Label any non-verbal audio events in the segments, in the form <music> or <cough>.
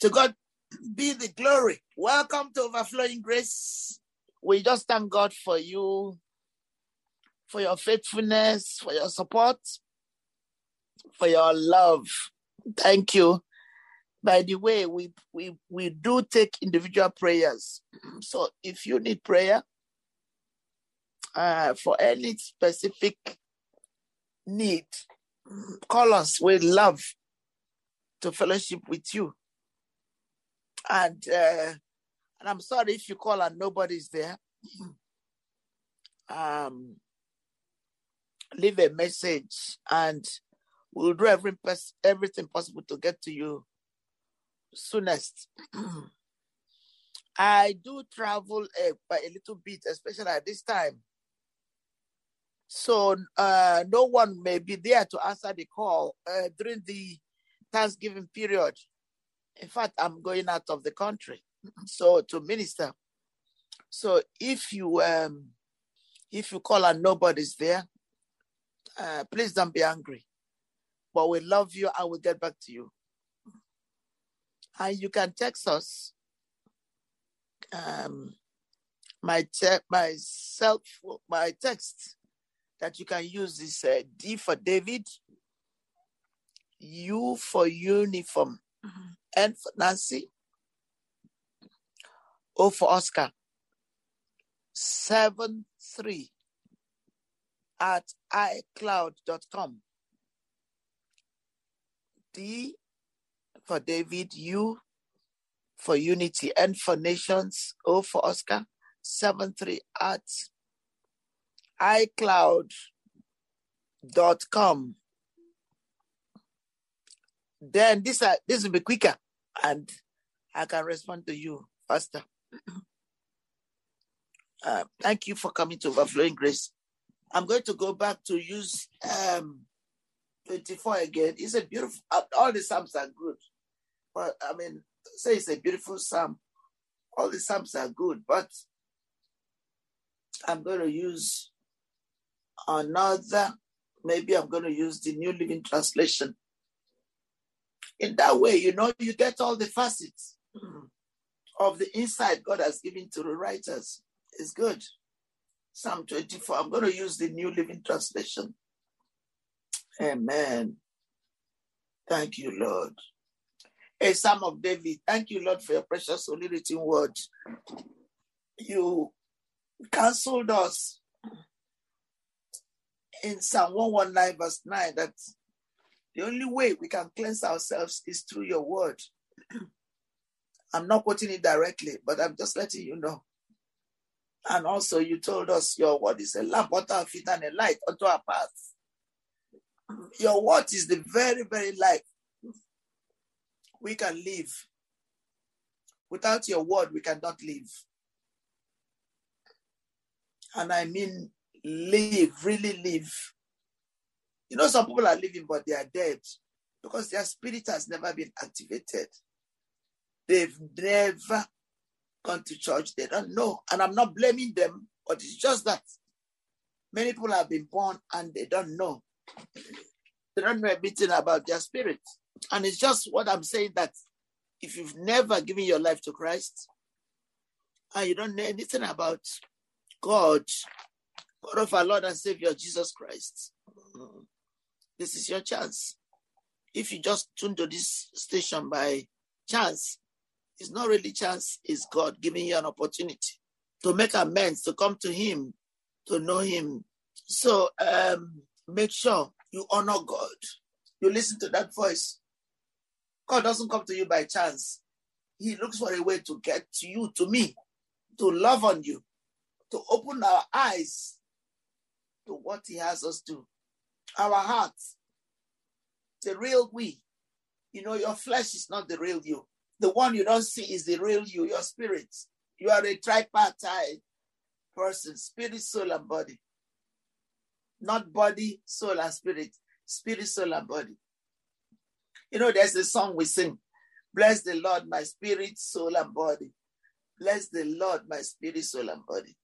To God be the glory. Welcome to Overflowing Grace. We just thank God for you, for your faithfulness, for your support, for your love. Thank you. By the way, we, we, we do take individual prayers. <clears throat> So if you need prayer uh, for any specific need, call us. We love to fellowship with you. And uh, and I'm sorry if you call and nobody's there. <clears throat> Um, leave a message and we'll do every pers- everything possible to get to you soonest. <clears throat> I do travel uh, by a little bit, especially at this time. So uh, no one may be there to answer the call uh, during the Thanksgiving period. In fact, I'm going out of the country, <clears throat> so to minister. So if you um, if you call and nobody's there, uh, please don't be angry. But we love you and we'll get back to you. And you can text us. Um, my te- my self my text that you can use is uh, D for David, U for uniform, N for Nancy, O for Oscar, seven three at iCloud.com. D for David, U for Unity, N for Nations, O for Oscar, seven three at iCloud.com. Then this uh, this will be quicker and I can respond to you faster. Uh, thank you for coming to Overflowing Grace. I'm going to go back to use um, 24 again. It's a beautiful, all the Psalms are good. But I mean, say it's a beautiful Psalm. All the Psalms are good, but I'm going to use another, maybe I'm going to use the New Living Translation. In that way, you know, you get all the facets mm-hmm. of the insight God has given to the writers. It's good. Psalm 24. I'm going to use the New Living Translation. Amen. Thank you, Lord. A Psalm of David. Thank you, Lord, for your precious holy written word. You counseled us mm. in Psalm 119, verse 9, that the only way we can cleanse ourselves is through your word. <clears throat> I'm not quoting it directly, but I'm just letting you know. And also, you told us your word is a lamp unto our feet and a light unto our path. Your word is the very, very life we can live. Without your word, we cannot live. And I mean live, really live. You know, some people are living, but they are dead because their spirit has never been activated. They've never gone to church. They don't know. And I'm not blaming them, but it's just that many people have been born and they don't know. They don't know everything about their spirit. And it's just what I'm saying that if you've never given your life to Christ and you don't know anything about God, God of our Lord and Savior Jesus Christ, this is your chance. If you just tune to this station by chance, it's not really chance, it's God giving you an opportunity to make amends, to come to Him, to know Him. So um, make sure you honor God. You listen to that voice. God doesn't come to you by chance. He looks for a way to get to you, to me, to love on you, to open our eyes to what He has us do. Our hearts, the real we. You know, your flesh is not the real you. The one you don't see is the real you, your spirit. You are a tripartite person, spirit, soul, and body. Not body, soul, and spirit. Spirit, soul, and body. You know, there's a song we sing. Bless the Lord, my spirit, soul, and body. Bless the Lord, my spirit, soul, and body.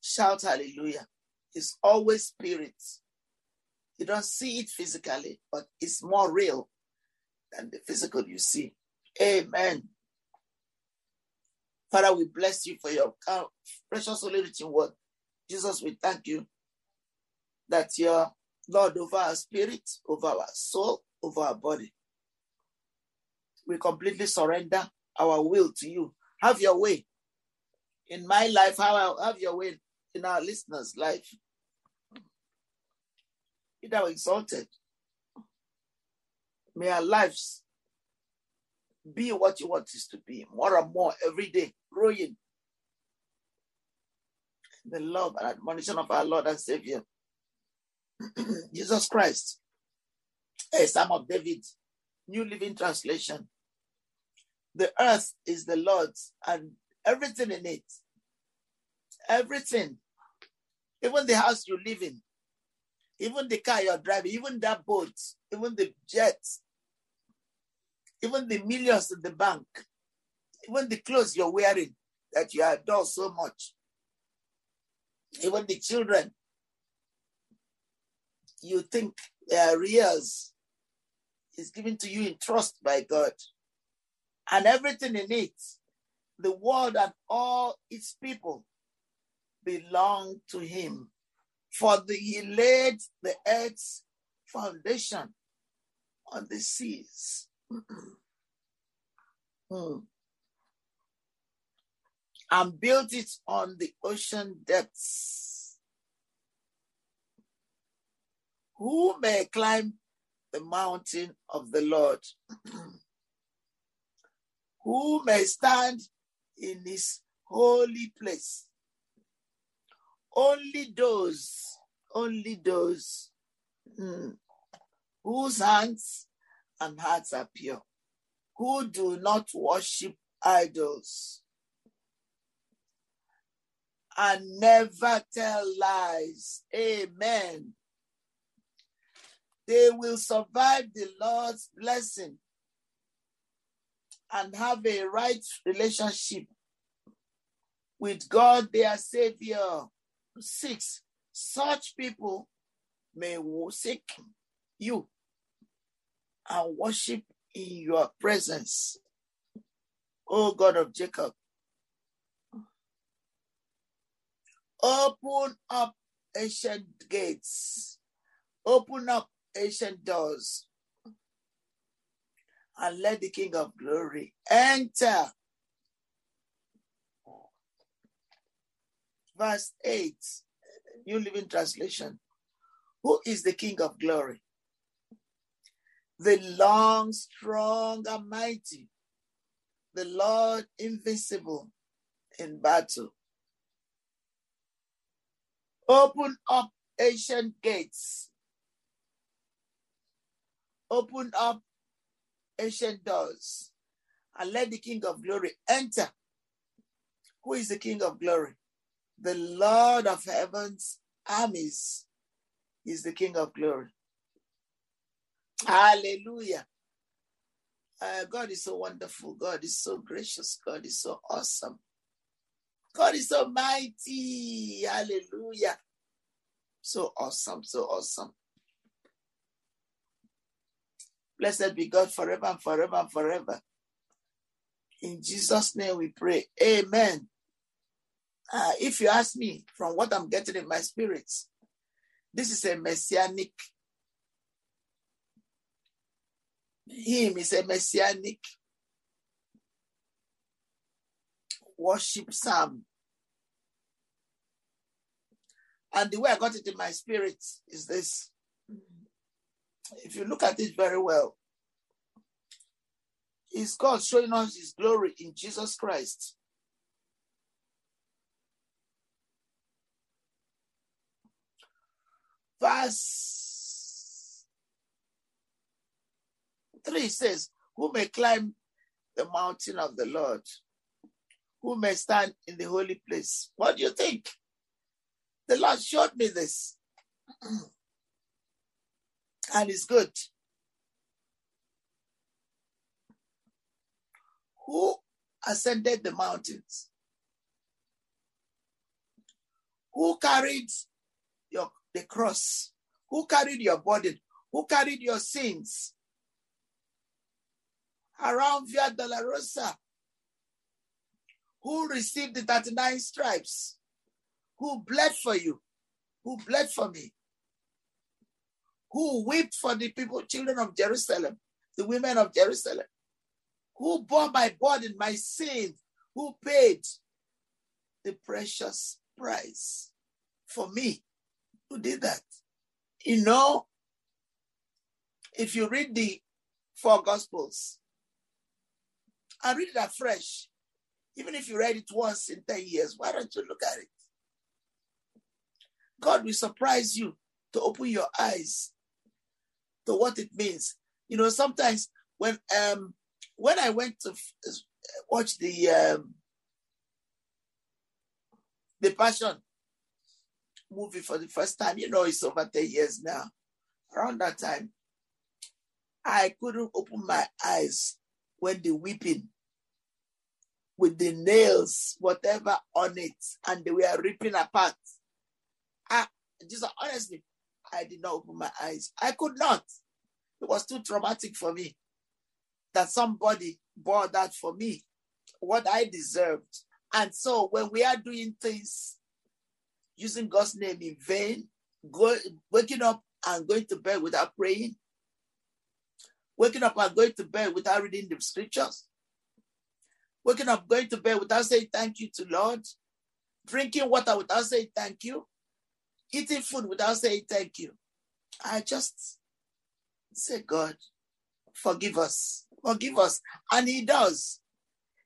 Shout hallelujah. It's always spirit. You don't see it physically, but it's more real than the physical you see. Amen. Father, we bless you for your precious holy written word. Jesus, we thank you that you're Lord over our spirit, over our soul, over our body. We completely surrender our will to you. Have your way in my life. I have your way in our listeners' life. Be thou exalted. May our lives be what you want us to be, more and more every day, growing the love and admonition of our Lord and Savior, <clears throat> Jesus Christ. A Psalm of David, New Living Translation. The earth is the Lord's and everything in it. Everything. Even the house you live in, even the car you're driving, even that boat, even the jets, even the millions in the bank, even the clothes you're wearing that you adore so much, even the children you think they are yours is given to you in trust by God. And everything in it, the world and all its people belong to him. For the, he laid the earth's foundation on the seas. <clears throat> hmm. And built it on the ocean depths. Who may climb the mountain of the Lord? <clears throat> Who may stand in his holy place? Only those, only those hmm, whose hands and hearts are pure, who do not worship idols and never tell lies. Amen. They will survive the Lord's blessing and have a right relationship with God, their Savior. Six, such people may seek you and worship in your presence, O God of Jacob. Open up ancient gates, open up ancient doors, and let the King of Glory enter. Verse 8, New Living Translation. Who is the King of Glory? The long, strong, and mighty, the Lord invincible in battle. Open up ancient gates. Open up ancient doors and let the King of glory enter. Who is the King of glory? The Lord of heaven's armies is the King of glory. Hallelujah. Uh, God is so wonderful. God is so gracious. God is so awesome. God is so mighty. Hallelujah. So awesome. So awesome. Blessed be God forever and forever and forever. In Jesus' name we pray. Amen. Uh, if you ask me from what I'm getting in my spirit, this is a messianic hymn is a messianic worship psalm. And the way I got it in my spirit is this if you look at it very well, is God showing us his glory in Jesus Christ. Verse 3 says, Who may climb the mountain of the Lord? Who may stand in the holy place? What do you think? The Lord showed me this. <clears throat> and it's good. Who ascended the mountains? Who carried the cross? Who carried your burden? Who carried your sins? Around Via Dolorosa, who received the 39 stripes, who bled for you, who bled for me, who wept for the people, children of Jerusalem, the women of Jerusalem, who bore my burden, my sin, who paid the precious price for me. Who did that? You know, if you read the four gospels and read it afresh, even if you read it once in 10 years, why don't you look at it? God will surprise you to open your eyes to what it means. You know, sometimes when um when I went to f- watch the um the Passion movie for the first time, you know, it's over 10 years now. Around that time, I couldn't open my eyes when the weeping with the nails, whatever on it, and they were ripping apart. I just honestly, I did not open my eyes. I could not. It was too traumatic for me that somebody bore that for me, what I deserved. And so when we are doing things using God's name in vain, go, waking up and going to bed without praying, waking up and going to bed without reading the scriptures, waking up, going to bed without saying thank you to Lord, drinking water without saying thank you, eating food without saying thank you. I just say, God, forgive us, forgive us. And He does.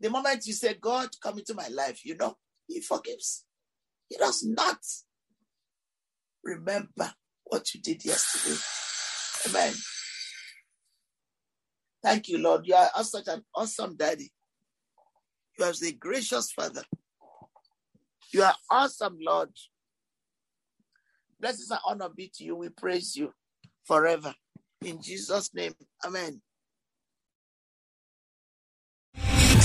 The moment you say, God, come into my life, you know, He forgives. He does not remember what you did yesterday. Amen. Thank you, Lord. You are such an awesome daddy. You are a gracious Father. You are awesome, Lord. Blessings and honor be to you. We praise you forever. In Jesus' name, amen.